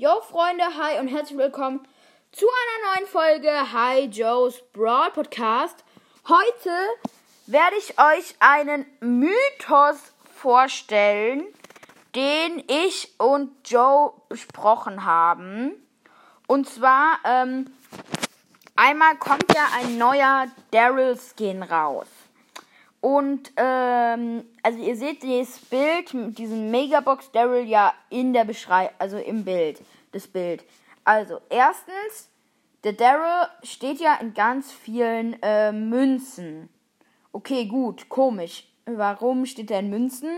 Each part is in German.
Yo Freunde, hi und herzlich willkommen zu einer neuen Folge Hi Joe's Brawl Podcast. Heute werde ich euch einen Mythos vorstellen, den ich und Joe besprochen haben. Und zwar, ähm, einmal kommt ja ein neuer Daryl Skin raus. Und, ähm, also ihr seht dieses Bild mit diesem Megabox Daryl ja in der Beschreibung, also im Bild, das Bild. Also, erstens, der Daryl steht ja in ganz vielen äh, Münzen. Okay, gut, komisch. Warum steht er in Münzen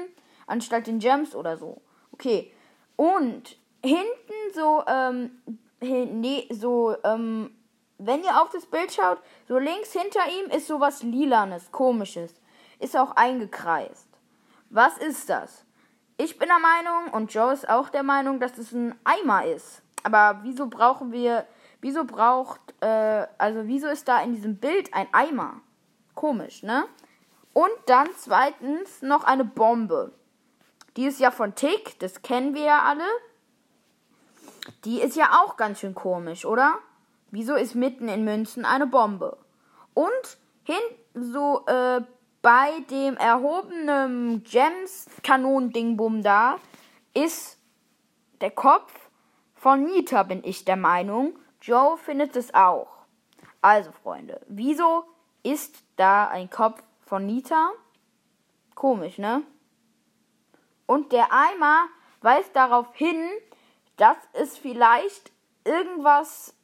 anstatt in Gems oder so? Okay. Und hinten so, ähm, hin, nee, so, ähm, wenn ihr auf das Bild schaut, so links hinter ihm ist sowas lilanes, komisches ist auch eingekreist. Was ist das? Ich bin der Meinung und Joe ist auch der Meinung, dass es ein Eimer ist. Aber wieso brauchen wir, wieso braucht, äh, also wieso ist da in diesem Bild ein Eimer? Komisch, ne? Und dann zweitens noch eine Bombe. Die ist ja von Tick, das kennen wir ja alle. Die ist ja auch ganz schön komisch, oder? Wieso ist mitten in Münzen eine Bombe? Und hin so äh, bei dem erhobenen Gems-Kanon-Dingbum da ist der Kopf von Nita, bin ich der Meinung. Joe findet es auch. Also, Freunde, wieso ist da ein Kopf von Nita? Komisch, ne? Und der Eimer weist darauf hin, dass es vielleicht irgendwas,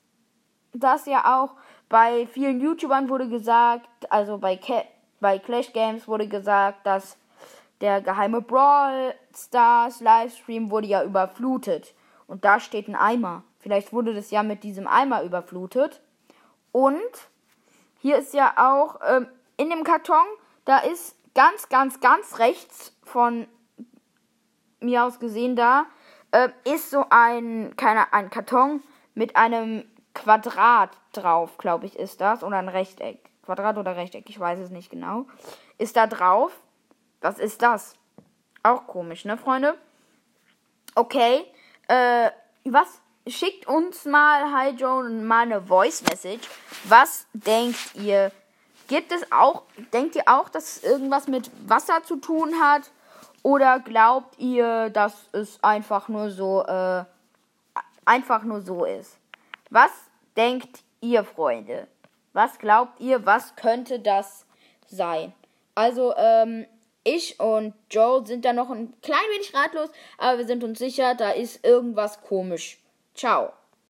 das ja auch bei vielen YouTubern wurde gesagt, also bei Cat bei Clash Games wurde gesagt, dass der geheime Brawl Stars Livestream wurde ja überflutet. Und da steht ein Eimer. Vielleicht wurde das ja mit diesem Eimer überflutet. Und hier ist ja auch ähm, in dem Karton, da ist ganz, ganz, ganz rechts von mir aus gesehen da, äh, ist so ein, keine, ein Karton mit einem Quadrat drauf, glaube ich, ist das. Oder ein Rechteck. Quadrat oder Rechteck, ich weiß es nicht genau. Ist da drauf. Was ist das? Auch komisch, ne, Freunde? Okay. Äh, was? Schickt uns mal, hi Joe, mal eine Voice Message. Was denkt ihr? Gibt es auch, denkt ihr auch, dass es irgendwas mit Wasser zu tun hat? Oder glaubt ihr, dass es einfach nur so, äh, einfach nur so ist? Was denkt ihr, Freunde? Was glaubt ihr, was könnte das sein? Also, ähm, ich und Joe sind da noch ein klein wenig ratlos, aber wir sind uns sicher, da ist irgendwas komisch. Ciao.